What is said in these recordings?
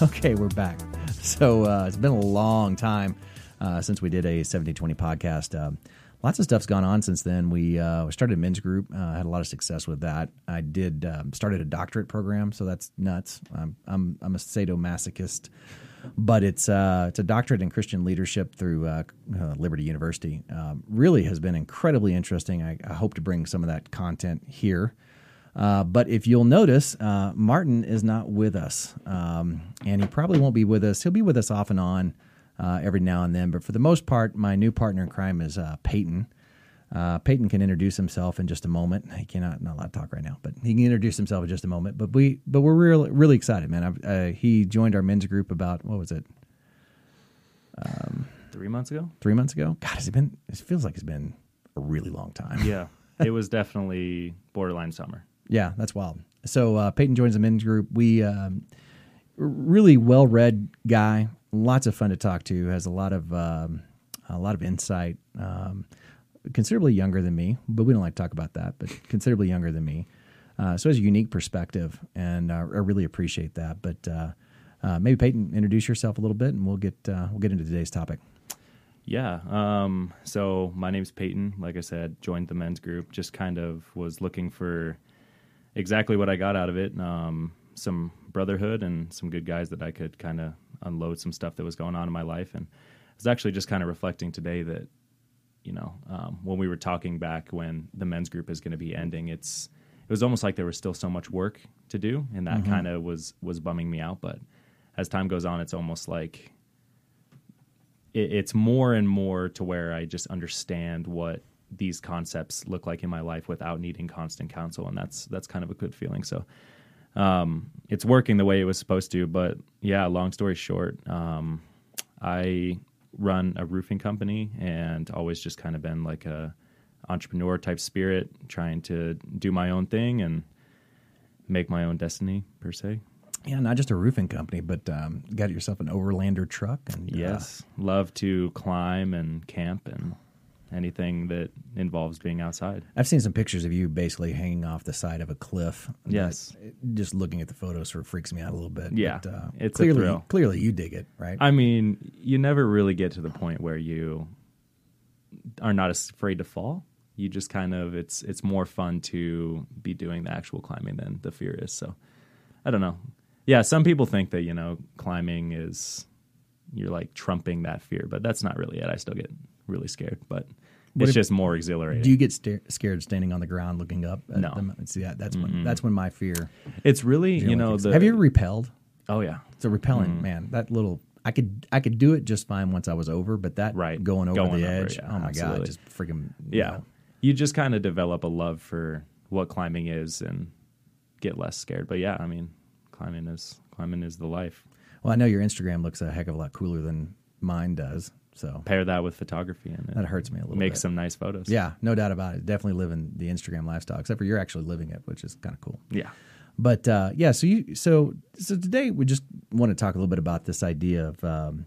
Okay, we're back. So uh, it's been a long time uh, since we did a 1720 podcast. Um, lots of stuff's gone on since then. We uh, started a men's group, uh, had a lot of success with that. I did um, started a doctorate program, so that's nuts. I'm I'm, I'm a sadomasochist, but it's uh, it's a doctorate in Christian leadership through uh, Liberty University. Um, really has been incredibly interesting. I, I hope to bring some of that content here. Uh, but if you'll notice, uh, Martin is not with us, um, and he probably won't be with us. He'll be with us off and on uh, every now and then. But for the most part, my new partner in crime is uh, Peyton. Uh, Peyton can introduce himself in just a moment. He cannot not allowed to talk right now, but he can introduce himself in just a moment. But we, but we're really really excited, man. Uh, he joined our men's group about what was it? Um, three months ago. Three months ago. God, has it been? It feels like it's been a really long time. Yeah, it was definitely borderline summer. Yeah, that's wild. So uh, Peyton joins the men's group. We um, really well read guy, lots of fun to talk to. Has a lot of um, a lot of insight. Um, considerably younger than me, but we don't like to talk about that. But considerably younger than me, uh, so has a unique perspective, and uh, I really appreciate that. But uh, uh, maybe Peyton, introduce yourself a little bit, and we'll get uh, we'll get into today's topic. Yeah. Um, so my name's Peyton. Like I said, joined the men's group. Just kind of was looking for exactly what I got out of it. Um, some brotherhood and some good guys that I could kind of unload some stuff that was going on in my life. And I was actually just kind of reflecting today that, you know, um, when we were talking back when the men's group is going to be ending, it's it was almost like there was still so much work to do, and that mm-hmm. kind of was was bumming me out. But as time goes on, it's almost like it, it's more and more to where I just understand what these concepts look like in my life without needing constant counsel, and that's that's kind of a good feeling. So um, it's working the way it was supposed to. But yeah, long story short, um, I run a roofing company and always just kind of been like a entrepreneur type spirit, trying to do my own thing and make my own destiny per se. Yeah, not just a roofing company, but um, got yourself an overlander truck. And uh, yes, uh, love to climb and camp and anything that involves being outside. I've seen some pictures of you basically hanging off the side of a cliff. Yes, just looking at the photos sort of freaks me out a little bit. Yeah, but, uh, it's clearly clearly you dig it, right? I mean, you never really get to the point where you are not afraid to fall. You just kind of it's it's more fun to be doing the actual climbing than the fear is. So I don't know. Yeah, some people think that you know climbing is you're like trumping that fear, but that's not really it. I still get really scared, but what it's if, just more exhilarating. Do you get scared standing on the ground looking up? no. The, see, that, that's mm-hmm. when that's when my fear. It's really you know. The, have you ever rappelled? Oh yeah, it's a rappelling mm-hmm. man. That little I could I could do it just fine once I was over, but that right. going over going the over, edge, yeah, oh my absolutely. god, just freaking yeah. Know. You just kind of develop a love for what climbing is and get less scared. But yeah, I mean, climbing is climbing is the life. Well, I know your Instagram looks a heck of a lot cooler than mine does. So pair that with photography and that hurts me a little. Make some nice photos. Yeah, no doubt about it. Definitely living the Instagram lifestyle, except for you're actually living it, which is kind of cool. Yeah. But uh, yeah, so you so so today we just want to talk a little bit about this idea of um,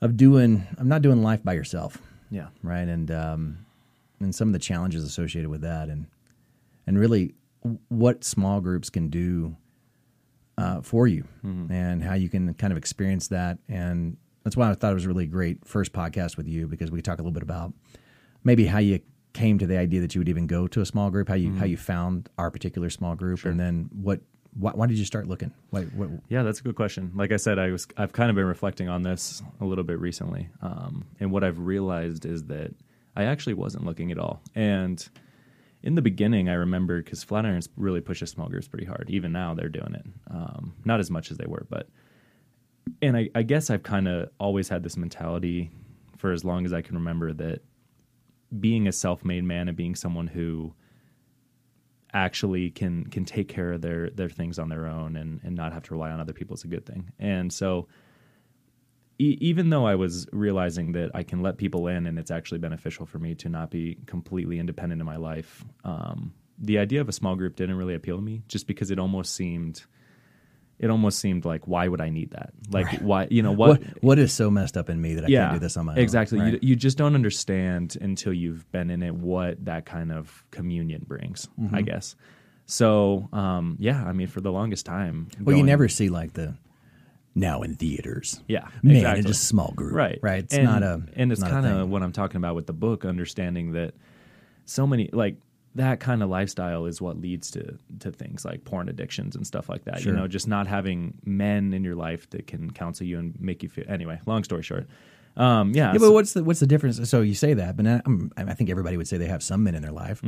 of doing. I'm not doing life by yourself. Yeah. Right. And um, and some of the challenges associated with that, and and really what small groups can do uh, for you, mm-hmm. and how you can kind of experience that and that's why I thought it was a really great first podcast with you because we could talk a little bit about maybe how you came to the idea that you would even go to a small group, how you mm-hmm. how you found our particular small group, sure. and then what why, why, did you start looking? Like, what, yeah, that's a good question. Like I said, I was I've kind of been reflecting on this a little bit recently, um, and what I've realized is that I actually wasn't looking at all. And in the beginning, I remember because Flatirons really pushes small groups pretty hard. Even now, they're doing it, um, not as much as they were, but and I, I guess I've kind of always had this mentality for as long as I can remember that being a self-made man and being someone who actually can can take care of their their things on their own and and not have to rely on other people is a good thing. And so e- even though I was realizing that I can let people in and it's actually beneficial for me to not be completely independent in my life, um, the idea of a small group didn't really appeal to me just because it almost seemed it almost seemed like why would I need that? Like right. why you know what, what, what is so messed up in me that I yeah, can't do this on my exactly. own? Exactly. Right? You, you just don't understand until you've been in it what that kind of communion brings. Mm-hmm. I guess. So um, yeah, I mean, for the longest time. Well, going, you never see like the now in theaters. Yeah, man, exactly. in just small group. right right. It's and, not a and it's kind of what i'm talking about with the book understanding that so many like that kind of lifestyle is what leads to to things like porn addictions and stuff like that Sure. you know just not having men in your life that can counsel you and make you feel anyway long story short um yeah, Yeah, so- but what's the what's the difference? So you say that, but I, I'm, I think everybody would say they have some men in their life.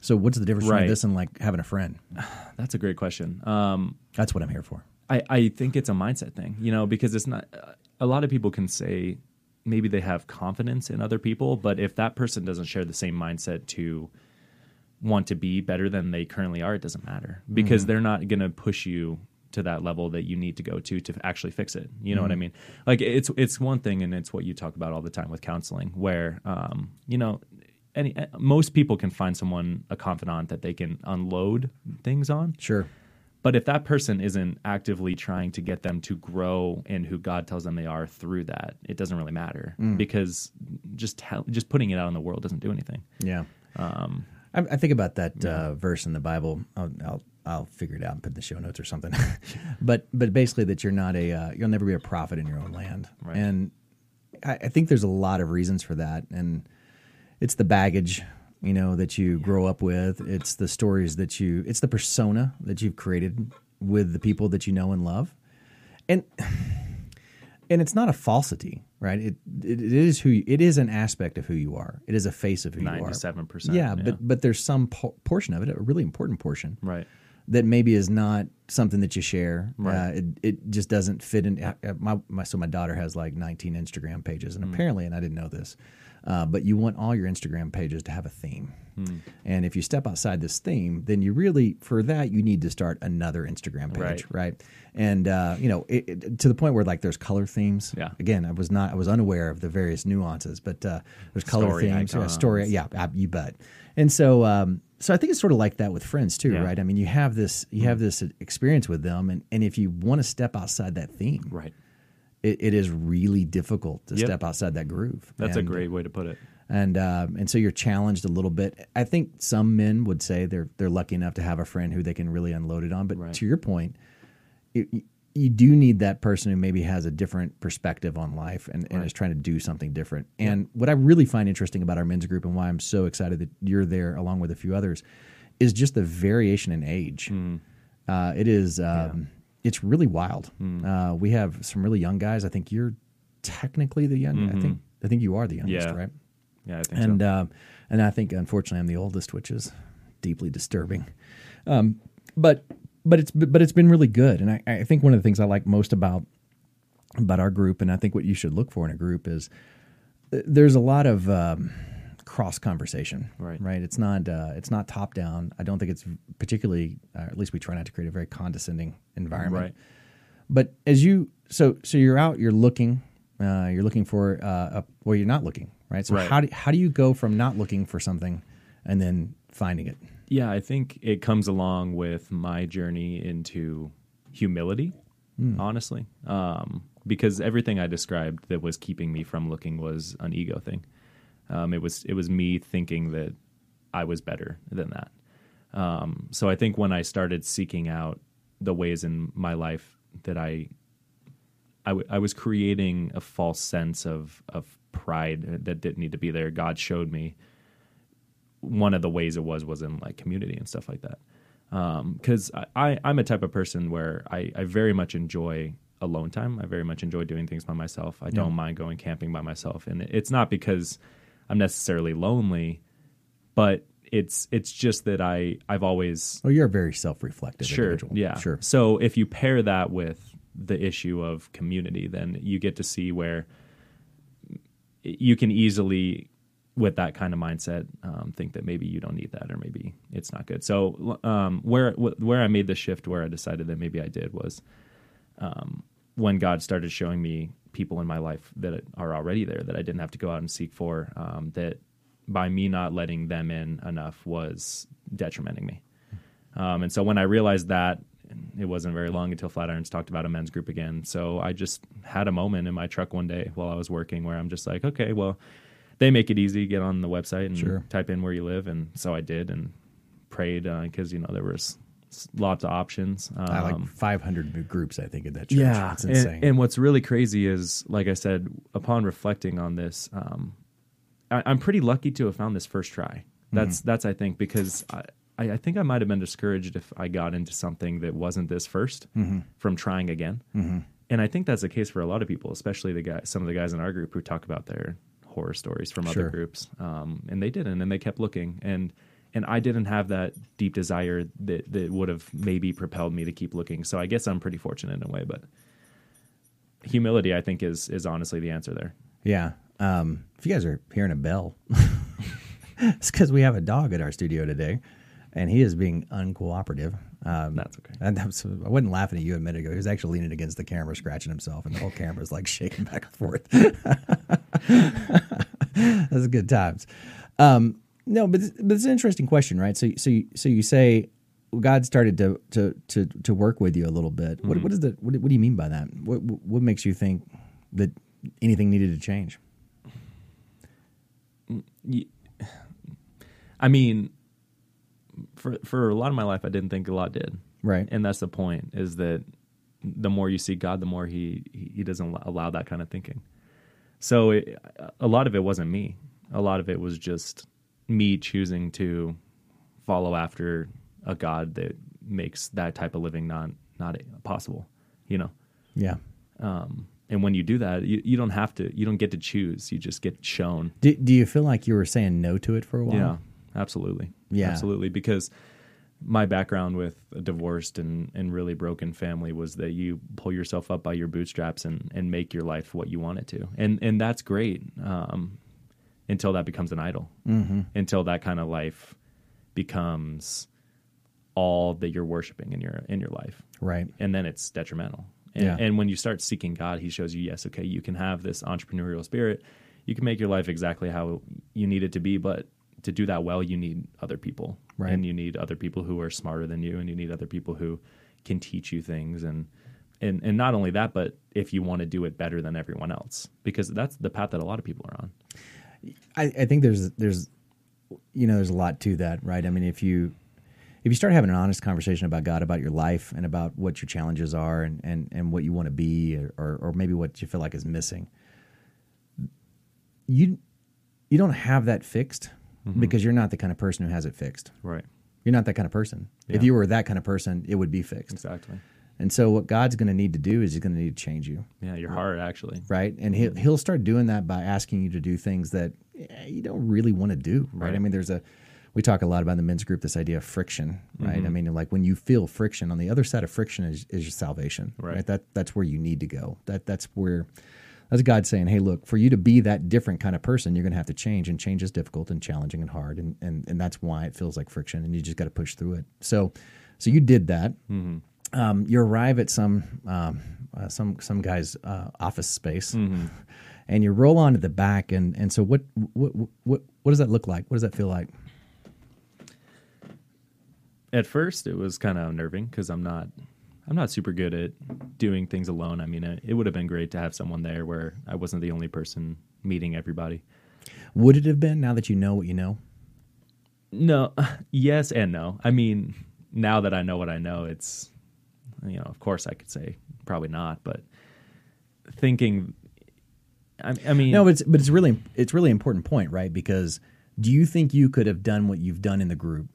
So what's the difference Mm. Right. between this and like having a friend? that's a great question um That's what I'm here for. I, I think it's a mindset thing, you know, because it's not. A lot of people can say maybe they have confidence in other people, but if that person doesn't share the same mindset to want to be better than they currently are, it doesn't matter because they're not going to push you to that level that you need to go to to actually fix it. You know what I mean? Like it's it's one thing, and it's what you talk about all the time with counseling, where um, you know. Any, most people can find someone a confidant that they can unload things on, Sure. but if that person isn't actively trying to get them to grow in who God tells them they are through that, it doesn't really matter because just tell, just putting it out in the world doesn't do anything. Yeah. Um, I, I think about that uh, verse in the Bible. I'll, I'll I'll figure it out and put it in the show notes or something. but but basically that you're not a uh, you'll never be a prophet in your own land. Right. And I, I think there's a lot of reasons for that. And it's the baggage you know that you grow up with. It's the stories that you. It's the persona that you've created with the people that you know and love. And and it's not a falsity, right? It, it it is who you, it is an aspect of who you are. It is a face of who you are. Ninety-seven percent. Yeah, but but there's some po- portion of it, a really important portion, right, that maybe is not something that you share. Right. Uh, it it just doesn't fit in. uh, My, my so my daughter has like 19 Instagram pages, and apparently, and I didn't know this, uh, but you want all your Instagram pages to have a theme. Hmm. And if you step outside this theme, then you really, for that, you need to start another Instagram page, right? And uh, you know, it, it- to the point where like there's color themes. Yeah. Again, I was not, I was unaware of the various nuances, but uh, there's color Story themes, yeah, story, yeah, you bet. And so, um, so I think it's sort of like that with friends too, Yeah. Right? I mean, you have this, you have this experience with them, and and if you want to step outside that theme, right. It, it is really difficult to Yep. step outside that groove. That's a great way to put it. and um, and so you're challenged a little bit. I think some men would say they're they're lucky enough to have a friend who they can really unload it on. But Right. to your point, you, you do need that person who maybe has a different perspective on life and, and Right. is trying to do something different. And what I really find interesting about our men's group and why I'm so excited that you're there along with a few others is just the variation in age. Hmm. Uh, it is um, it's really wild. Hmm. Uh, we have some really young guys. I think you're technically the young. I think I think you are the youngest, Mm-hmm. Yeah. right? Yeah, I think and so. um, and I think unfortunately I'm the oldest, which is deeply disturbing. Um, but but it's but it's been really good, and I, I think one of the things I like most about about our group, and I think what you should look for in a group is uh, there's a lot of um, cross conversation, Right. Right. It's not uh, it's not top down. I don't think it's particularly, uh, at least we try not to create a very condescending environment Right. but as you so so you're out you're looking uh, you're looking for uh, a, well you're not looking right so Right. how do how do you go from not looking for something and then finding it Yeah, I think it comes along with my journey into humility, honestly. Um, because everything I described that was keeping me from looking was an ego thing. Um, it was it was me thinking that I was better than that. Um, so I think when I started seeking out the ways in my life that I I, w- I was creating a false sense of of pride that didn't need to be there. God showed me one of the ways it was was in like community and stuff like that. Because I, I I'm a type of person where I, I very much enjoy alone time. I very much enjoy doing things by myself. I don't mind going camping by myself, and it's not because I'm necessarily lonely, but it's it's just that I I've always oh you're a very self-reflective sure individual. yeah. Sure. So if you pair that with the issue of community then you get to see where you can easily with that kind of mindset um, think that maybe you don't need that or maybe it's not good. So um, where where i made the shift where i decided that maybe i did was um, when god started showing me people in my life that are already there that i didn't have to go out and seek for um, that by me not letting them in enough was detrimenting me um, and so when I realized that, it wasn't very long until Flatirons talked about a men's group again. So I just had a moment in my truck one day while I was working where I'm just like, okay, well, they make it easy. Get on the website and Sure. type in where you live, and so I did and prayed because you know there was lots of options. Um, I like 500 groups, I think, in that church. yeah, It's and- insane. And, what's really crazy is, like I said, upon reflecting on this, um, I, I'm pretty lucky to have found this first try. That's that's I think because I, I think I might have been discouraged if I got into something that wasn't this 1st from trying again. And I think that's the case for a lot of people, especially the guys, some of the guys in our group who talk about their horror stories from Sure. other groups, um, and they didn't, and they kept looking, and and I didn't have that deep desire that that would have maybe propelled me to keep looking. So I guess I'm pretty fortunate in a way, but humility, I think, is is honestly the answer there. Yeah. Um, if you guys are hearing a bell, it's because we have a dog at our studio today, and he is being uncooperative. Um, That's okay. Was, I wasn't laughing at you a minute ago. He was actually leaning against the camera, scratching himself, and the whole camera camera's like shaking back and forth. That's good times. Um, no, but, it's- but it's an interesting question, right? So, so, you, so you say God started to to to to work with you a little bit. What, mm-hmm. what is the what, what do you mean by that? What what makes you think that anything needed to change? Mm, I mean, for for a lot of my life, I didn't think a lot did. Right. and that's the point is that the more you see God, the more he he doesn't allow- allow that kind of thinking. So it, a lot of it wasn't me. A lot of it was just me choosing to follow after a God that makes that type of living not not possible. You know. Yeah. Um, and when you do that, you, you don't have to. You don't get to choose. You just get shown. Do, do you feel like you were saying no to it for a while? Yeah, absolutely. Yeah. absolutely. Because my background with a divorced and, and really broken family was that you pull yourself up by your bootstraps and, and make your life what you want it to, and and that's great um, until that becomes an idol. Mm-hmm. Until that kind of life becomes all that you're worshiping in your in your life Right. and then it's detrimental. And, Yeah. and when you start seeking God, He shows you, yes, okay, you can have this entrepreneurial spirit. You can make your life exactly how you need it to be, but to do that well, you need other people, Right. and you need other people who are smarter than you, and you need other people who can teach you things, and and and not only that, but if you want to do it better than everyone else, because that's the path that a lot of people are on. I, I think there's there's you know there's a lot to that, right? I mean, if you if you start having an honest conversation about God, about your life, and about what your challenges are, and and, and what you want to be, or or maybe what you feel like is missing, you you don't have that fixed mm-hmm. because you're not the kind of person who has it fixed. Right. You're not that kind of person. If you were that kind of person, it would be fixed. Exactly. And so, what God's going to need to do is He's going to need to change you. Yeah, your heart actually. right? And he'll he'll start doing that by asking you to do things that eh, you don't really want to do, right? Right. I mean, there's a we talk a lot about in the men's group this idea of friction, right? Mm-hmm. I mean, like when you feel friction, on the other side of friction is, is your salvation, Right. right? That that's where you need to go. That that's where that's God saying, hey, look, for you to be that different kind of person, you're going to have to change, and change is difficult and challenging and hard, and and and that's why it feels like friction, and you just got to push through it. So, so you did that. Mm-hmm. Um, you arrive at some um, uh, some some guy's uh, office space, Mm-hmm. and you roll onto the back. And, and so, what, what what what does that look like? What does that feel like? at first it was kind of unnerving because I'm not I'm not super good at doing things alone. I mean, it, it would have been great to have someone there where I wasn't the only person meeting everybody. Would it have been now that you know what you know? No, yes and no. I mean, now that I know what I know, it's you know, of course I could say probably not, but thinking I, I mean, No, but it's but it's really it's really important point, right? Because do you think you could have done what you've done in the group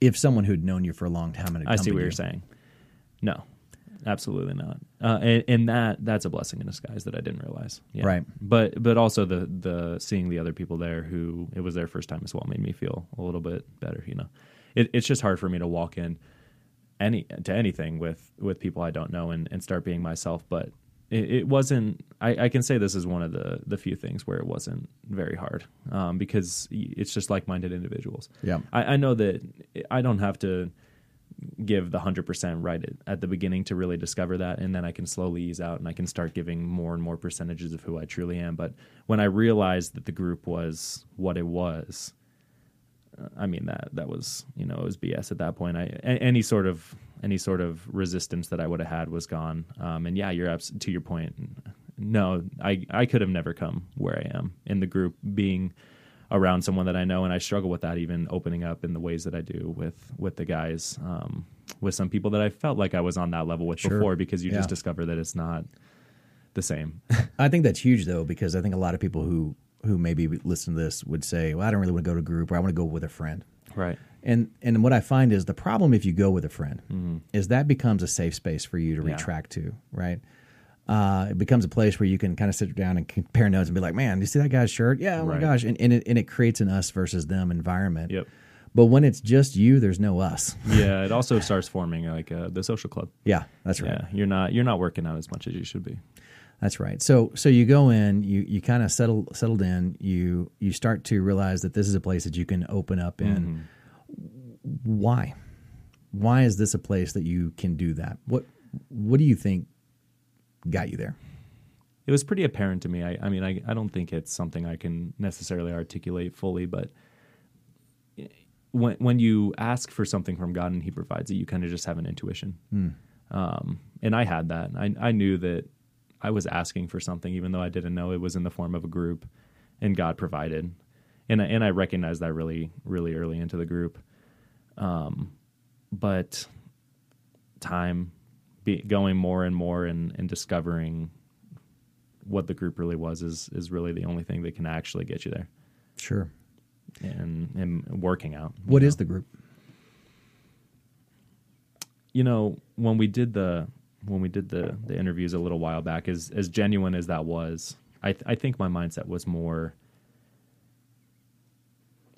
if someone who'd known you for a long time had I see what you're you? saying. No, absolutely not. Uh, and, and that that's a blessing in disguise that I didn't realize. Yeah. Right. But but also the the seeing the other people there who it was their first time as well made me feel a little bit better. You know, it, it's just hard for me to walk in any to anything with with people I don't know and, and start being myself. But it, it wasn't. I, I can say this is one of the the few things where it wasn't very hard um, because it's just like minded individuals. Yeah. I, I know that I don't have to give the 100% right at, the beginning to really discover that and then I can slowly ease out and I can start giving more and more percentages of who I truly am but when I realized that the group was what it was I mean that that was you know it was BS at that point I any sort of any sort of resistance that I would have had was gone um, and yeah you're abs- to your point no I I could have never come where I am in the group being around someone that I know, and I struggle with that even opening up in the ways that I do with with the guys. Um, with some people that I felt like I was on that level with Sure. before because you Yeah. just discover that it's not the same. I think that's huge though, because I think a lot of people who who maybe listen to this would say, "Well, I don't really want to go to a group, or I want to go with a friend." right. And and what I find is the problem if you go with a friend is that becomes a safe space for you to Mm-hmm. Yeah. retract to, right? Uh, it becomes a place where you can kind of sit down and compare notes and be like, "Man, you see that guy's shirt? Yeah, oh my gosh!" And and it, and it creates an us versus them environment. Yep. But when it's just you, there's no us. Yeah, it also starts forming like uh, the social club. Yeah, that's right. Yeah, you're not you're not working out as much as you should be. That's right. So so you go in, you you kind of settle settled in, you you start to realize that this is a place that you can open up in. Mm-hmm. Why? Why is this a place that you can do that? What what do you think got you there? It was pretty apparent to me. I, I mean, I, I don't think it's something I can necessarily articulate fully, but eh, when when you ask for something from God and He provides it, you kind of just have an intuition. Hmm. Um, and I had that. I I knew that I was asking for something, even though I didn't know it was in the form of a group, and God provided. And I, and I recognized that really really early into the group. Um, but time, be, going more and more and, and discovering what the group really was is is really the only thing that can actually get you there Sure. and and working out. What know. is the group? you know when we did the when we did the the interviews a little while back as as genuine as that was i th- i think my mindset was more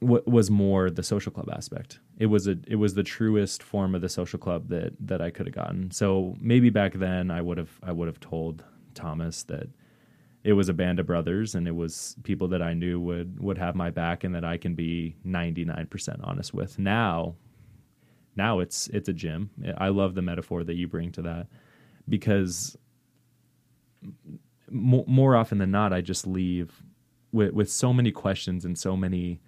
wa- was more the social club aspect. It was a it was the truest form of the social club that that i could have gotten. So maybe back then i would have i would have told thomas that it was a band of brothers and it was people that i knew would would have my back and that i can be 99% honest with. Now now it's it's a gym. I love the metaphor that you bring to that because more, more often than not, I just leave with with so many questions and so many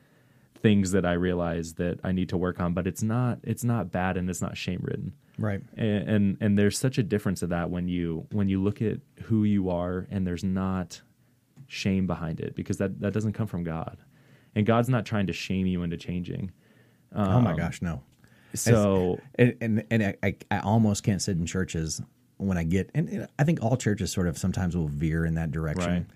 things that I realize that I need to work on. But it's not it's not bad and it's not shame ridden. Right. And, and and there's such a difference of that when you when you look at who you are and there's not shame behind it because that that doesn't come from God. And God's not trying to shame you into changing. oh my Um, gosh, no. So and and, and I, I almost can't sit in churches when I get and I think all churches sort of sometimes will veer in that direction.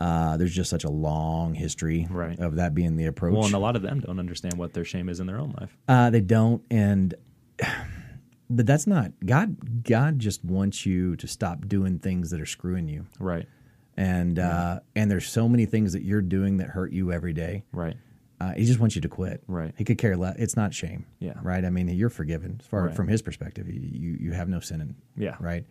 Uh, there's just such a long history Right. of that being the approach. Well, and a lot of them don't understand what their shame is in their own life. Uh, they don't, and but that's not God. God just wants you to stop doing things that are screwing you, Right. and uh, and there's so many things that you're doing that hurt you every day. Right. Uh, he just wants you to quit. Right. He could care less. It's not shame. Yeah. Right. I mean, you're forgiven as far Right. from his perspective. You, you have no sin in. Yeah. Right.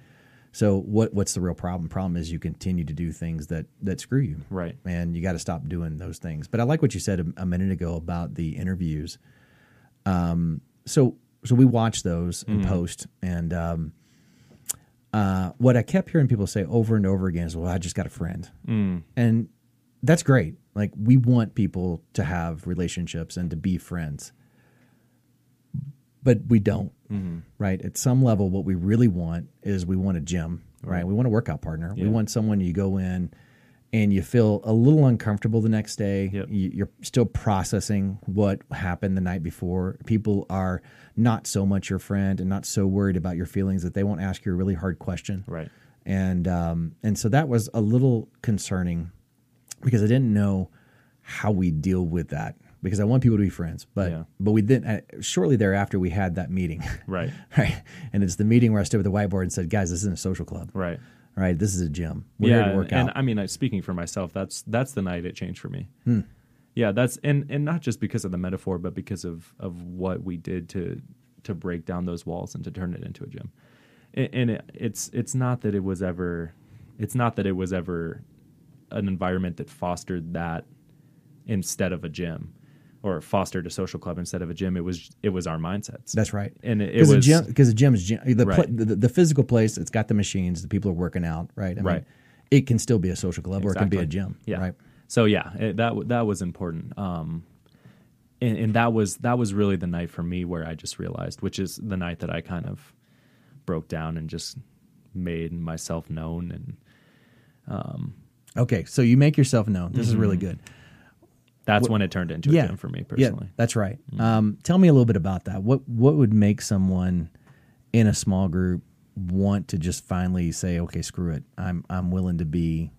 So what what's the real problem? Problem is you continue to do things that that screw you. Right. And you got to stop doing those things. But I like what you said a, a minute ago about the interviews. Um. So so we watch those in Mm-hmm. post, and um, uh, what I kept hearing people say over and over again is, "Well, I just got a friend," Mm. and that's great. Like we want people to have relationships and to be friends, but we don't. Mm-hmm. Right at some level, what we really want is we want a gym. Right, we want a workout partner. We want someone you go in and you feel a little uncomfortable the next day. Yep. You, you're still processing what happened the night before. People are not so much your friend and not so worried about your feelings that they won't ask you a really hard question Right. and um, and so that was a little concerning because I didn't know how we deal with that because I want people to be friends, but Yeah. but we didn't. Uh, shortly thereafter, we had that meeting, Right. right? And it's the meeting where I stood with the whiteboard and said, "Guys, this isn't a social club, Right. right? This is a gym. We're yeah. here to work and, out." I mean, speaking for myself, that's that's the night it changed for me. Hmm. Yeah. That's and and not just because of the metaphor, but because of of what we did to to break down those walls and to turn it into a gym. And, and it, it's it's not that it was ever, it's not that it was ever an environment that fostered that instead of a gym or fostered a social club instead of a gym. It was it was our mindsets. That's right. and it, it was gym, because the gym is gym, the, Right. the the physical place. It's got the machines. The people are working out, right? I Right. it can still be a social club or it can be a gym, Yeah. right? So yeah, it, that that was important. Um, and, and that was that was really the night for me where I just realized, which is the night that I kind of broke down and just made myself known. And Okay, so you make yourself known. This is really Mm-hmm. good. that's when it turned into a gym for me personally. Yeah, that's right. Um, tell me a little bit about that. What what would make someone in a small group want to just finally say, okay, screw it. I'm I'm willing to be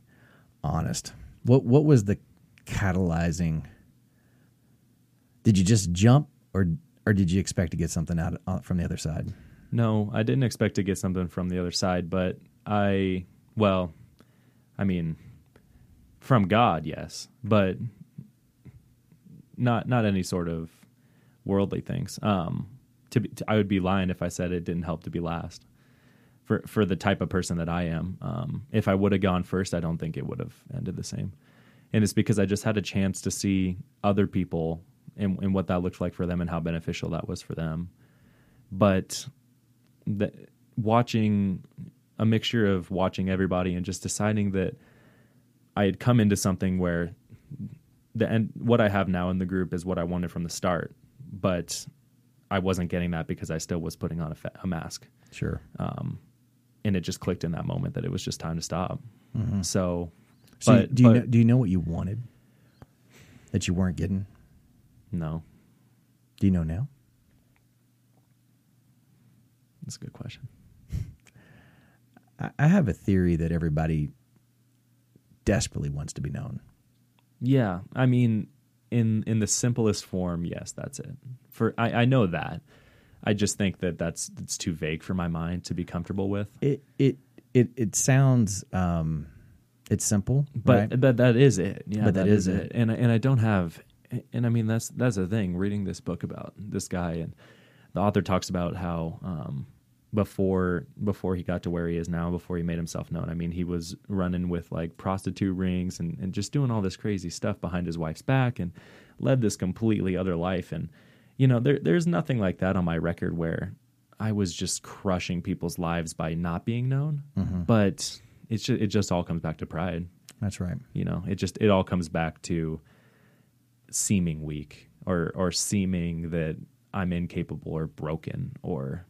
honest. What what was the catalyzing? Did you just jump, or or did you expect to get something out uh, from the other side? No, I didn't expect to get something from the other side, but I, well, I mean, from God, yes, but not not any sort of worldly things. Um, to, be, to I would be lying if I said it didn't help to be last. For for the type of person that I am, um, if I would have gone first, I don't think it would have ended the same. And it's because I just had a chance to see other people and, and what that looked like for them and how beneficial that was for them. But the, watching a mixture of watching everybody and just deciding that I had come into something where the end what I have now in the group is what I wanted from the start, but I wasn't getting that because I still was putting on a, fa- a mask. Sure. Um, and it just clicked in that moment that it was just time to stop. So, So but, do you but- know, do you know what you wanted that you weren't getting? no, Do you know now? that's a good question. I have a theory that everybody desperately wants to be known. Yeah, I mean, in in the simplest form, yes, that's it. For I, I know that. I just think that that's it's too vague for my mind to be comfortable with. It it it it sounds um, it's simple, But right? that that is it. Yeah, But that that is is it. it. And I- and I don't have, and I mean that's that's the thing. Reading this book about this guy and the author talks about how um, before before he got to where he is now, before he made himself known. I mean, he was running with like prostitute rings and and just doing all this crazy stuff behind his wife's back and led this completely other life. And you know, there there's nothing like that on my record where I was just crushing people's lives by not being known. Mm-hmm. But it's just, it just all comes back to pride That's right. you know it just it all comes back to seeming weak or or seeming that i'm incapable or broken or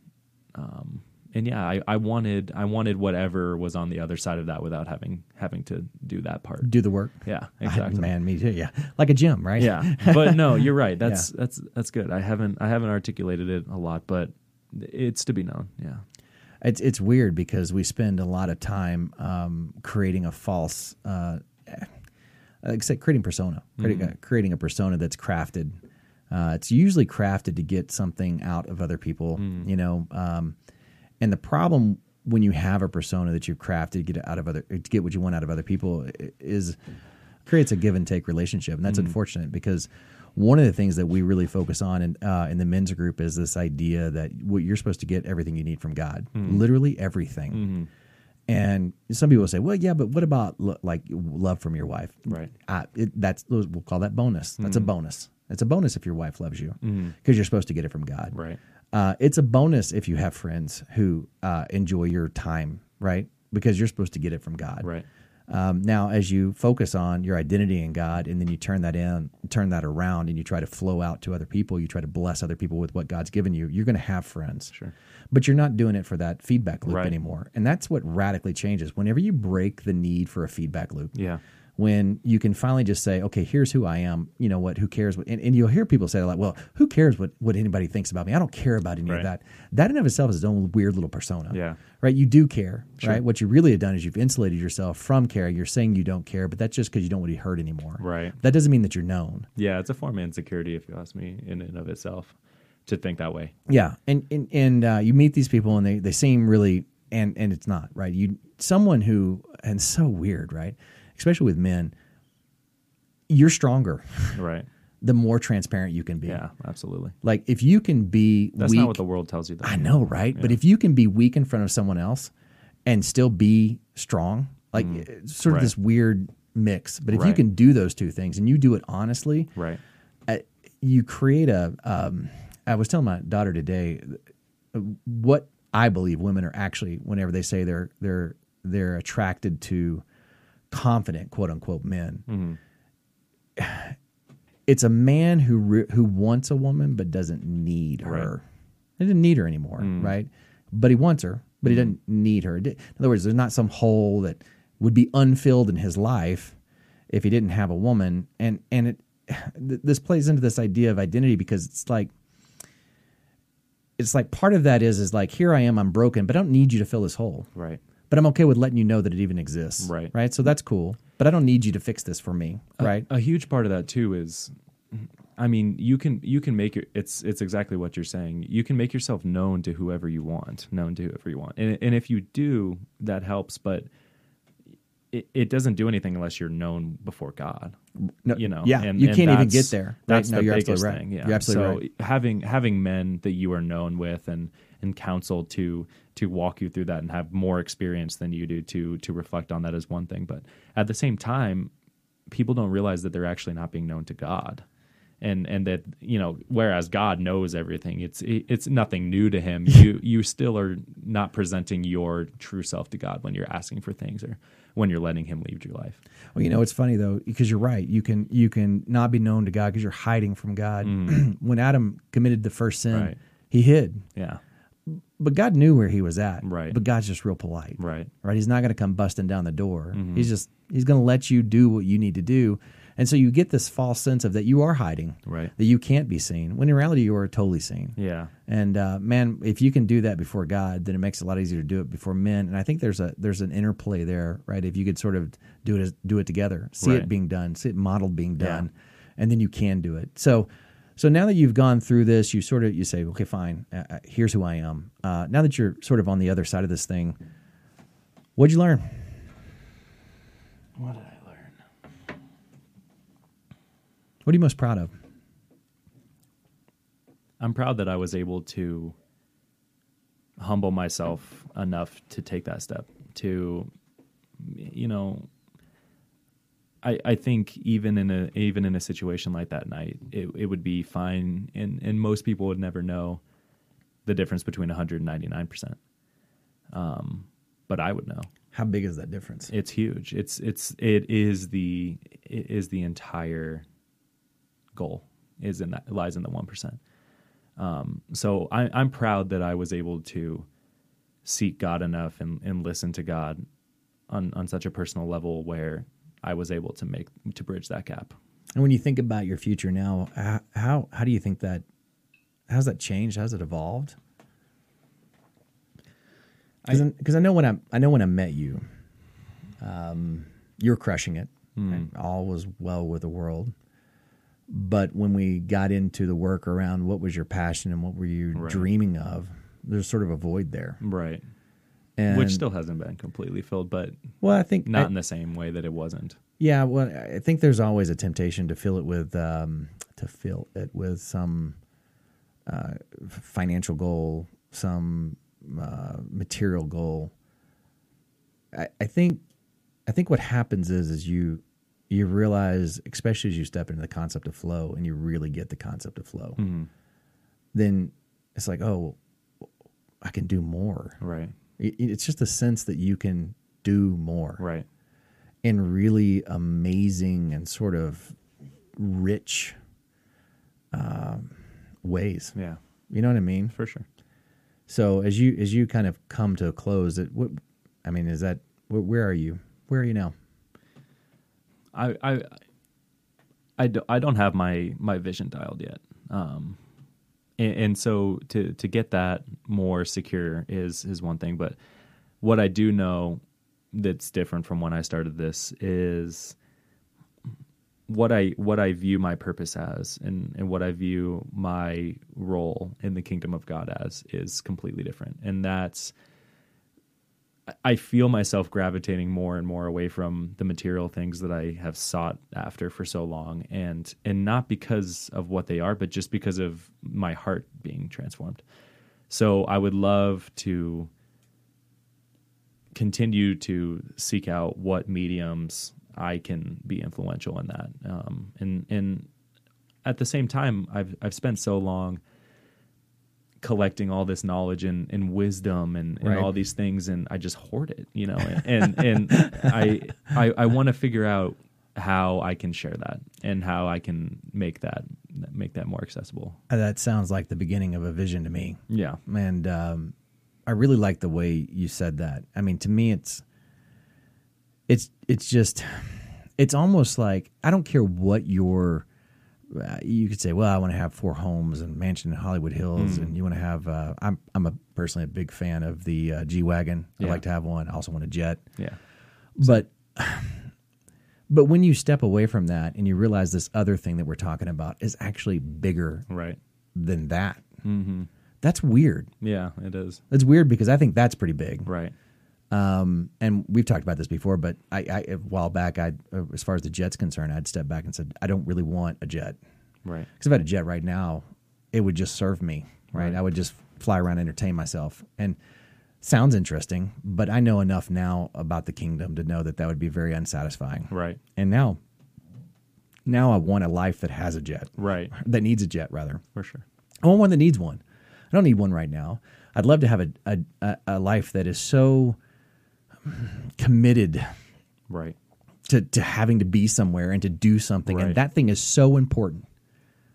um and yeah I, I wanted i wanted whatever was on the other side of that without having having to do that part Do the work. yeah I- exactly man, me too. Yeah, like a gym, right? yeah but no you're right that's that's that's good i haven't i haven't articulated it a lot but it's to be known yeah It's it's weird because we spend a lot of time um, creating a false, uh, like I said, creating persona, creating, a, creating a persona that's crafted. Uh, it's usually crafted to get something out of other people, you know. Um, and the problem when you have a persona that you've crafted to get out of other, to get what you want out of other people, is creates a give and take relationship, and that's unfortunate because one of the things that we really focus on in uh, in the men's group is this idea that what you're supposed to get everything you need from God, literally everything. And some people say, "Well, yeah, but what about lo- like love from your wife?" Right. Uh, it, that's we'll call that bonus. That's a bonus. It's a bonus if your wife loves you because you're supposed to get it from God. right Uh, it's a bonus if you have friends who uh, enjoy your time, right? Because you're supposed to get it from God. right Um, now, as you focus on your identity in God, and then you turn that in, turn that around, and you try to flow out to other people, you try to bless other people with what God's given you. You're going to have friends, Sure. but you're not doing it for that feedback loop Right. anymore. And that's what radically changes. Whenever you break the need for a feedback loop, yeah when you can finally just say, okay, here's who I am. You know what? Who cares? What, and, and you'll hear people say like, well, who cares what, what anybody thinks about me? I don't care about any Right. of that. That in and of itself is its own weird little persona. Yeah. Right. You do care. Sure. Right. What you really have done is you've insulated yourself from care. You're saying you don't care, but that's just because you don't want to be hurt anymore. Right. That doesn't mean that you're known. yeah it's a form of insecurity if you ask me in and of itself to think that way Yeah, and and, and uh, you meet these people and they, they seem really and and it's not right. You someone who and so weird, right? Especially with men, you're stronger right the more transparent you can be. yeah absolutely Like if you can be that's weak, not what the world tells you though I know, right? But if you can be weak in front of someone else and still be strong, like it's sort of Mm. Right. this weird mix. But if you can do those two things and you do it honestly, right uh, you create a. Um, I was telling my daughter today uh, what I believe women are actually whenever they say they're they're they're attracted to confident quote unquote men. Mm-hmm. It's a man who re- who wants a woman but doesn't need her. He doesn't need her anymore, Mm. right? But he wants her, but he doesn't need her. In other words, there's not some hole that would be unfilled in his life if he didn't have a woman. And and it th- this plays into this idea of identity because it's like it's like part of that is is like here I am, I'm broken, but I don't need you to fill this hole. Right. But I'm okay with letting you know that it even exists. Right. Right. So that's cool. But I don't need you to fix this for me. Right. A huge part of that too is, I mean, you can you can make it. It's it's exactly what you're saying. You can make yourself known to whoever you want, known to whoever you want, and and if you do, that helps. But it, it doesn't do anything unless you're known before God. No, you know, yeah, and, you and can't even get there. Right? That's No, the you're biggest absolutely right. thing. Yeah, You're absolutely so right. having having men that you are known with and and counseled to to walk you through that and have more experience than you do to to reflect on that is one thing. But at the same time, people don't realize that they're actually not being known to God. And and that you know, whereas God knows everything, it's it's nothing new to Him. You you still are not presenting your true self to God when you're asking for things or when you're letting Him lead your life. Well, you know, it's funny though because you're right. You can you can not be known to God because you're hiding from God. when Adam committed the first sin, Mm. Right. he hid, Yeah, but God knew where he was at. Right. But God's just real polite. right. Right. He's not going to come busting down the door. Mm-hmm. He's just he's going to let you do what you need to do. And so you get this false sense of that you are hiding, Right. that you can't be seen. When in reality, you are totally seen. Yeah. And uh, man, if you can do that before God, then it makes it a lot easier to do it before men. And I think there's a there's an interplay there, right? If you could sort of do it do it together, see it being done, see it modeled being Yeah. done, and then you can do it. So so now that you've gone through this, you sort of you say, okay, fine, uh, uh, here's who I am. Uh, now that you're sort of on the other side of this thing, what'd you learn? What did I learn? What are you most proud of? I'm proud that I was able to humble myself enough to take that step to you know I, I think even in a even in a situation like that night it, it would be fine. And, and most people would never know the difference between 199% um, but I would know. How big is that difference? it's huge. It's it's it is the it is the entire goal is in that lies in the 1% um, so I, I'm proud that I was able to seek God enough and, and listen to God on, on such a personal level where I was able to make to bridge that gap. And when you think about your future now, how how, do you think that how's that changed? How's it evolved? Because I, know when I I know when I met you, um, you were crushing it, and all was well with the world. But when we got into the work around what was your passion and what were you Right. dreaming of, there's sort of a void there. Right. And Which still hasn't been completely filled, but well, I think not I- in the same way that it wasn't. Yeah, well, I think there's always a temptation to fill it with um, to fill it with some uh, financial goal, some uh, material goal. I, I think I think what happens is is you you realize, especially as you step into the concept of flow and you really get the concept of flow, then it's like, oh, I can do more. Right. It- It's just a sense that you can do more Right. in really amazing and sort of rich um, ways. Yeah. You know what I mean? For sure. So as you as you kind of come to a close, it, what, I mean, is that wh- where are you? Where are you now? I I I, do, I don't have my my vision dialed yet. Um and, so to to get that more secure is is one thing, but what I do know that's different from when I started this is what I what I view my purpose as and, and what I view my role in the kingdom of God as is completely different. And that's I feel myself gravitating more and more away from the material things that I have sought after for so long and and not because of what they are but just because of my heart being transformed. So I would love to continue to seek out what mediums I can be influential in that. Um, and and at the same time I've I've spent so long collecting all this knowledge and, and wisdom and, and Right. all these things and I just hoard it, you know, and and, I I, I want to figure out how I can share that and how I can make that make that more accessible. Uh, That sounds like the beginning of a vision to me. Yeah. and um, I really like the way you said that. I mean, to me, it's it's it's just it's almost like I don't care what your you could say, well, I want to have four homes and mansion in Hollywood Hills, Mm. and you want to have. Uh, I'm I'm a personally a big fan of the uh, G wagon. I Yeah. like to have one. I also want a jet, Yeah. but but when you step away from that and you realize this other thing that we're talking about is actually bigger Right. than that, mm-hmm. that's weird. Yeah, it is. It's weird because I think that's pretty big. Right. Um, and we've talked about this before, but I, I a while back, I as far as the jet's concerned, I'd step back and said, I don't really want a jet. Right. Because if I had a jet right now, it would just serve me, right? Right. I would just fly around, and entertain myself, and sounds interesting. But I know enough now about the kingdom to know that that would be very unsatisfying. Right. And now, now I want a life that has a jet, Right. that needs a jet rather. For sure. I want one that needs one. I don't need one right now. I'd love to have a, a, a life that is so committed Right. to, to having to be somewhere and to do something, Right. and that thing is so important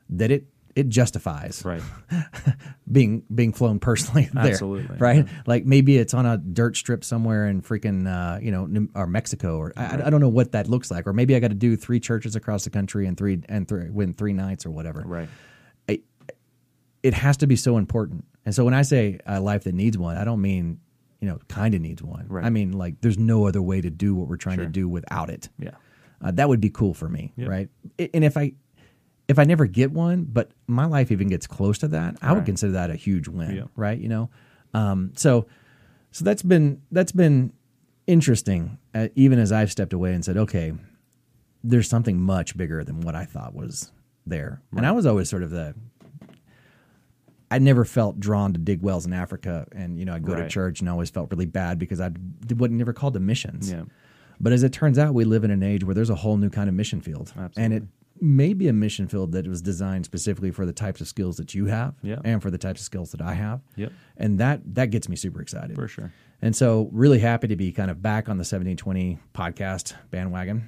that it it justifies Right. being being flown personally there, Absolutely, right? Like maybe it's on a dirt strip somewhere in freaking uh, you know New- or Mexico, or I, I don't know what that looks like, or maybe I got to do three churches across the country and three and three win three nights or whatever. Right. It has to be so important, and so when I say a life that needs one, I don't mean you know kind of needs one. Right. I mean like there's no other way to do what we're trying to do without it. Yeah. Uh, that would be cool for me, Yeah. right? And if I if I never get one, but my life even gets close to that, I would consider that a huge win, Yeah. right? You know, um, so so that's been that's been interesting. Uh, even as I've stepped away and said, okay, there's something much bigger than what I thought was there, and I was always sort of the. I never felt drawn to dig wells in Africa, and you know I'd go to church and I always felt really bad because I wasn't never called to missions. Yeah. But as it turns out, we live in an age where there's a whole new kind of mission field. And it may be a mission field that was designed specifically for the types of skills that you have Yeah. and for the types of skills that I have. Yep. And that that gets me super excited. For sure. And so really happy to be kind of back on the 1720 podcast bandwagon.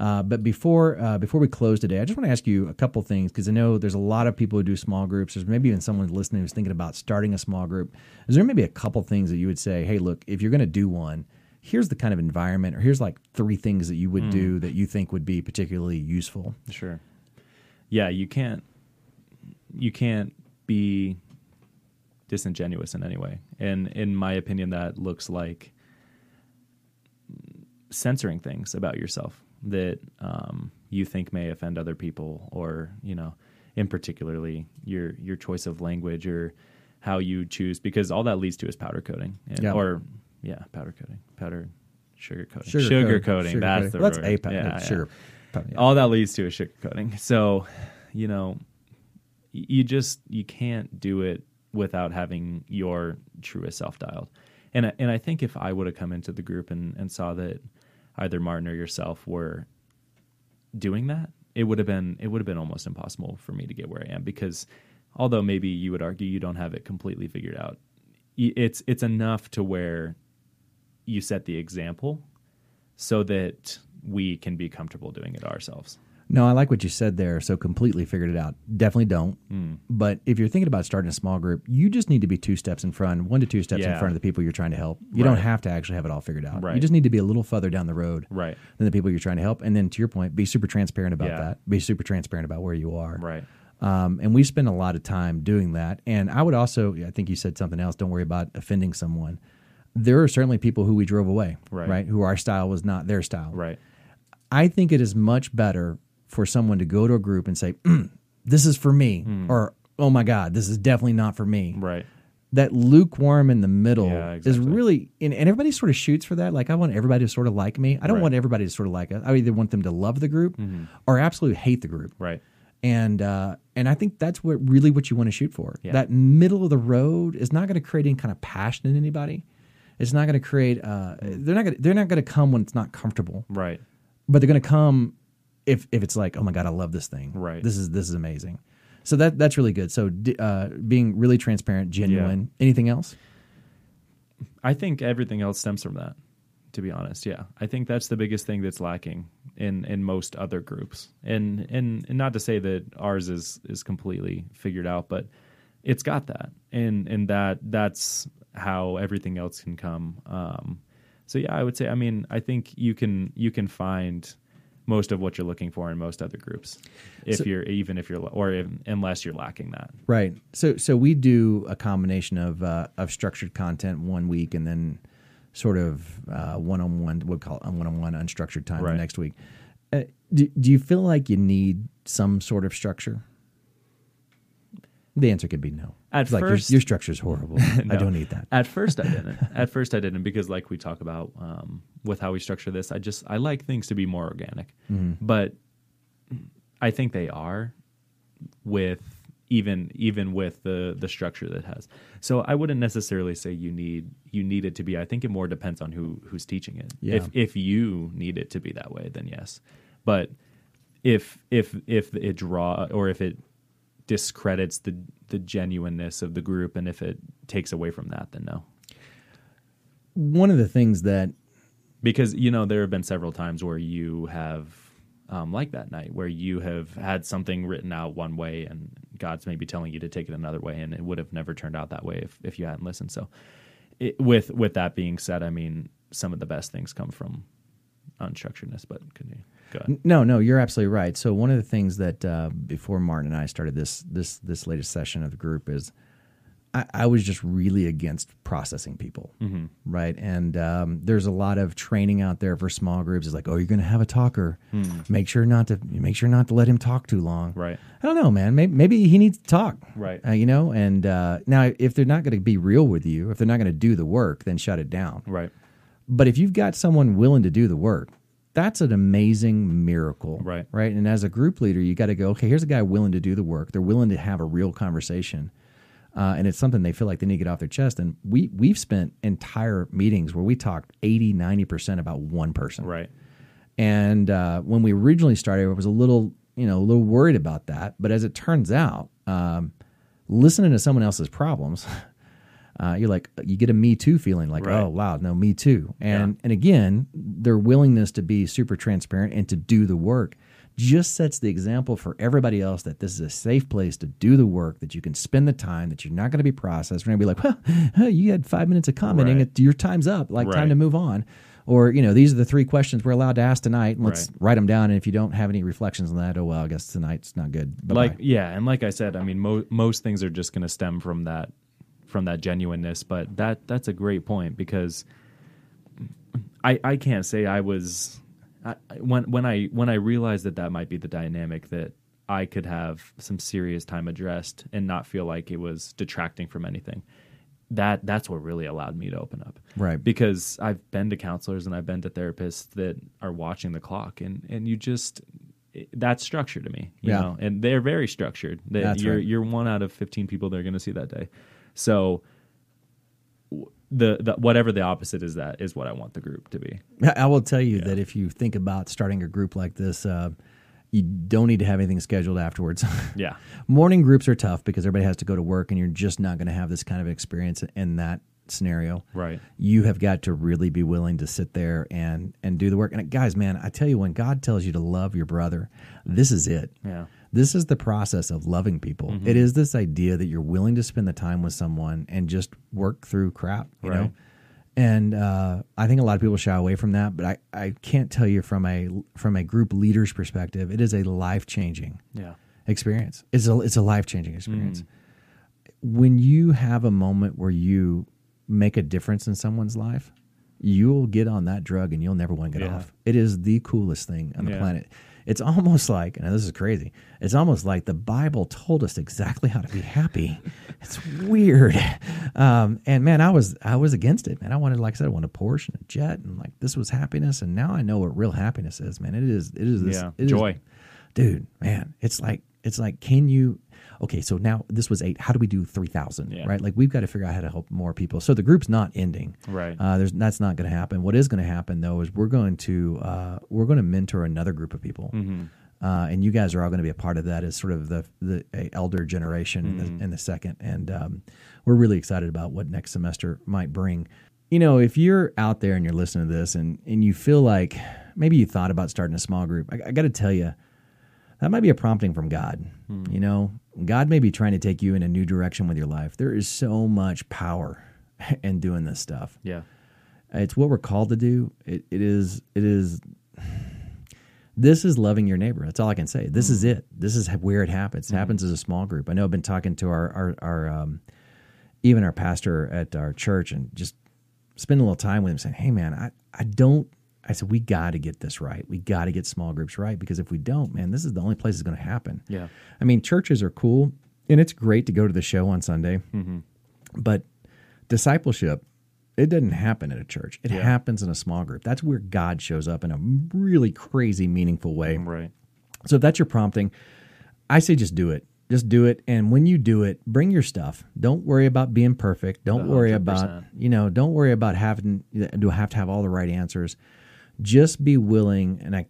Uh, but before uh, before we close today, I just want to ask you a couple things because I know there's a lot of people who do small groups. There's maybe even someone listening who's thinking about starting a small group. Is there maybe a couple things that you would say, hey, look, if you're going to do one, here's the kind of environment, or here's like three things that you would do that you think would be particularly useful? Sure. Yeah, you can't you can't be disingenuous in any way. And in my opinion that looks like censoring things about yourself that um, you think may offend other people or, you know, in particularly your your choice of language or how you choose because all that leads to is powder coating. And- Yeah. Or yeah, powder coating. Powder sugar coating. Sugar Sugar, coating. coating. That's coating. the Well, that's word. a pa- Yeah, no, yeah. sugar. Yeah. All that leads to is sugar coating. So, you know, you just you can't do it without having your truest self dialed. And I- and I think if I would have come into the group and, and saw that either Martin or yourself were doing that, it would have been it would have been almost impossible for me to get where I am because although maybe you would argue you don't have it completely figured out, it's it's enough to where you set the example so that we can be comfortable doing it ourselves. No, I like what you said there. So completely figured it out. Definitely don't. Hmm. But if you're thinking about starting a small group, you just need to be two steps in front, one to two steps in front of the people you're trying to help. You don't have to actually have it all figured out. You just need to be a little further down the road Right. than the people you're trying to help. And then to your point, be super transparent about Yeah. that. Be super transparent about where you are. Right. Um, and we spend a lot of time doing that. And I would also, I think you said something else. Don't worry about offending someone. There are certainly people who we drove away, Right. Who our style was not their style, Right. I think it is much better for someone to go to a group and say, "Mm, "This is for me," or "Oh my God, this is definitely not for me." Hmm. Right. That lukewarm in the middle Yeah, is really, and, and everybody sort of shoots for that. Like, I want everybody to sort of like me. I don't Right. want everybody to sort of like us. I either want them to love the group or absolutely hate the group. Right. And uh, and I think that's what really what you want to shoot for. Yeah. That middle of the road is not going to create any kind of passion in anybody. It's not going to create. Uh, they're not. Gonna, they're not going to come when it's not comfortable Right. but they're going to come if if it's like, oh my god, I love this thing. Right. This is this is amazing. So that that's really good. So uh, being really transparent, genuine. Anything else? I think everything else stems from that. To be honest, yeah, I think that's the biggest thing that's lacking in in most other groups, and and, and not to say that ours is is completely figured out, but it's got that, and and that that's how everything else can come. Um, so yeah, I would say, I mean, I think you can you can find most of what you're looking for in most other groups. If So- you're even if you're or if, unless you're lacking that. Right. So so we do a combination of uh, of structured content one week and then sort of one on one. We'll call it one on one unstructured time the next week. Uh, do, do you feel like you need some sort of structure? The answer could be no. At It's like your, first- your structure is horrible. I don't need that. At first, I didn't. At first, I didn't because, like we talk about um, with how we structure this, I just I like things to be more organic. But I think they are with even even with the the structure that it has. So I wouldn't necessarily say you need you need it to be. I think it more depends on who who's teaching it. Yeah. If if you need it to be that way, then yes. But if if if it draw or if it discredits the the genuineness of the group and if it takes away from that then no. One of the things that because you know there have been several times where you have um, like that night where you have had something written out one way and god's maybe telling you to take it another way and it would have never turned out that way if, if you hadn't listened. So it, with with that being said i mean some of the best things come from unstructuredness but continue No, no, you're absolutely right. So one of the things that uh, before Martin and I started this this this latest session of the group is I, I was just really against processing people, mm-hmm. right? And um, there's a lot of training out there for small groups. It's like, oh, you're going to have a talker. Make sure not to make sure not to let him talk too long. right I don't know, man. Maybe, maybe he needs to talk, Right. Uh, you know. And uh, now, if they're not going to be real with you, if they're not going to do the work, then shut it down. right But if you've got someone willing to do the work, that's an amazing miracle. Right. Right. And as a group leader, you got to go, okay, here's a guy willing to do the work. They're willing to have a real conversation. Uh, and it's something they feel like they need to get off their chest. And we, we've spent entire meetings where we talked 80, 90% about one person. right And uh, when we originally started, I was a little, you know, a little worried about that. But as it turns out, um, listening to someone else's problems, uh, you're like, you get a me too feeling, like, Right. oh wow, no, me too. And and again, their willingness to be super transparent and to do the work just sets the example for everybody else that this is a safe place to do the work, that you can spend the time, that you're not going to be processed. We're going to be like, well, you had five minutes of commenting, Right. your time's up, like time to move on. Or, you know, these are the three questions we're allowed to ask tonight. and Let's Right. write them down. And if you don't have any reflections on that, oh, well, I guess tonight's not good. Bye-bye. like yeah and like i said i mean mo- most things are just going to stem from that from that genuineness but that that's a great point because i i can't say i was I, when when i when i realized that that might be the dynamic that i could have some serious time addressed and not feel like it was detracting from anything that that's what really allowed me to open up Right. because i've been to counselors and i've been to therapists that are watching the clock and and you just that's structure to me you Yeah. know and they're very structured that That's you're right. you're one out of 15 people they're going to see that day so the, the whatever the opposite is that is what i want the group to be I will tell you that if you think about starting a group like this, uh, you don't need to have anything scheduled afterwards. yeah Morning groups are tough because everybody has to go to work, and you're just not going to have this kind of experience in that scenario. right You have got to really be willing to sit there and and do the work. And guys, man, I tell you, when God tells you to love your brother, this is it. yeah This is the process of loving people. Mm-hmm. It is this idea that you're willing to spend the time with someone and just work through crap, you know. Right. And uh, I think a lot of people shy away from that, but I, I can't tell you from a from a group leader's perspective, it is a life changing yeah experience. It's a it's a life changing experience. Mm. When you have a moment where you make a difference in someone's life, you'll get on that drug and you'll never want to get Yeah. off. It is the coolest thing on the Yeah. planet. It's almost like, and this is crazy. It's almost like the Bible told us exactly how to be happy. It's weird, um, and man, I was I was against it. Man, I wanted, like I said, I wanted a Porsche and a jet, and like this was happiness. And now I know what real happiness is. Man, it is it is this Yeah. it is- Joy. dude. Man, it's like it's like can you? Okay, so now this was eight. How do we do three thousand? Yeah. Right, like we've got to figure out how to help more people. So the group's not ending. Right. Uh, there's that's not going to happen. What is going to happen though is we're going to uh, we're going to mentor another group of people, Mm-hmm. uh, and you guys are all going to be a part of that as sort of the the elder generation in, Mm-hmm. the, in the second, and um, we're really excited about what next semester might bring. You know, if you're out there and you're listening to this, and and you feel like maybe you thought about starting a small group, I, I got to tell you. That might be a prompting from God. You know, God may be trying to take you in a new direction with your life. There is so much power in doing this stuff. yeah It's what we're called to do. It, it is it is this is loving your neighbor. That's all I can say. This is it. This is where it happens. It happens as a small group. I know I've been talking to our our, our um, even our pastor at our church and just spend a little time with him saying, Hey man, I, I don't I said, we got to get this right. We got to get small groups right because if we don't, man, this is the only place it's going to happen. Yeah. I mean, churches are cool and it's great to go to the show on Sunday, but discipleship, it doesn't happen at a church. It Yeah. happens in a small group. That's where God shows up in a really crazy, meaningful way. Right. So if that's your prompting, I say just do it. Just do it. And when you do it, bring your stuff. Don't worry about being perfect. Don't worry about, you know, don't worry about having do I have to have all the right answers. Just be willing and I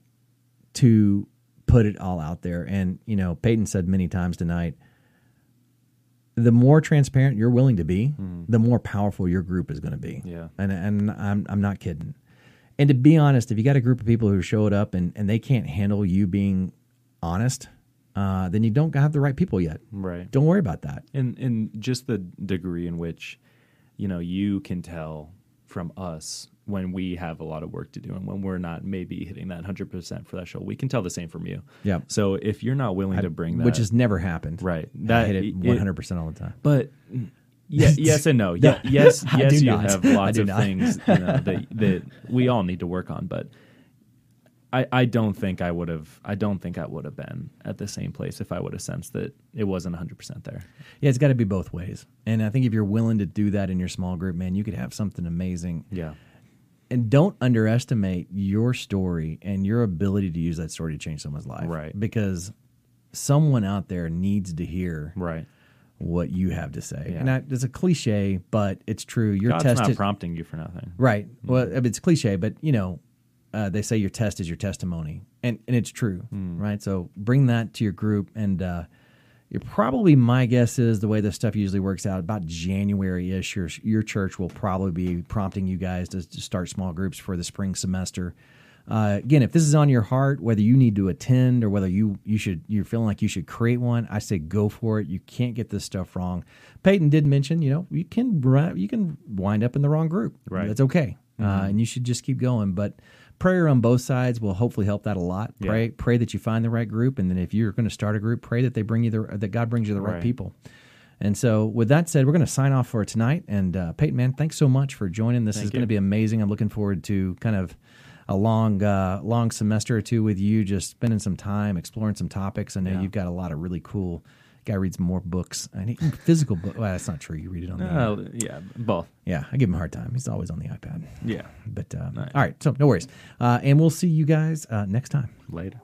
to put it all out there. And, you know, Peyton said many times tonight, the more transparent you're willing to be, the more powerful your group is going to be. Yeah. And and I'm I'm not kidding. And to be honest, if you got a group of people who showed up and, and they can't handle you being honest, uh, then you don't have the right people yet. Right. Don't worry about that. and and just the degree in which you know you can tell from us when we have a lot of work to do and when we're not maybe hitting that 100% for that show we can tell the same from you Yeah. so if you're not willing to bring that Which has never happened. right I that hit it it- 100% all the time. but yeah, yes and no. Yeah, yes, yes. You not. have I lots of not. things you know, that that we all need to work on, but I, I don't think I would have. I don't think I would have been at the same place if I would have sensed that it wasn't 100 percent there. Yeah, it's got to be both ways. And I think if you're willing to do that in your small group, man, you could have something amazing. Yeah, And don't underestimate your story and your ability to use that story to change someone's life. Right. Because someone out there needs to hear right. what you have to say. Yeah. And I, it's a cliche, but it's true. Your God's test not is- prompting you for nothing. Right. Well, I mean, it's cliche, but you know, uh, they say your test is your testimony, and and it's true, right? So bring that to your group, and uh, you're probably my guess is the way this stuff usually works out about January ish. Your your church will probably be prompting you guys to, to start small groups for the spring semester. Uh, again, if this is on your heart, whether you need to attend or whether you you should you're feeling like you should create one, I say go for it. You can't get this stuff wrong. Peyton did mention, you know, you can you can wind up in the wrong group. Right. That's okay, uh, and you should just keep going. But prayer on both sides will hopefully help that a lot. Yeah. Pray pray that you find the right group, and then if you're going to start a group, pray that they bring you the that God brings you the right, Right. people. And so, with that said, we're going to sign off for tonight. And uh, Peyton, man, thanks so much for joining. This is Thank going to be amazing. I'm looking forward to kind of a long, uh, long semester or two with you, just spending some time exploring some topics. I know Yeah. you've got a lot of really cool. Guy reads more books. I need physical book. Well, that's not true. You read it on the. Uh, yeah, both. yeah, I give him a hard time. He's always on the iPad. Yeah. But uh, Nice. all right, so no worries. Uh, and we'll see you guys uh, next time. Later.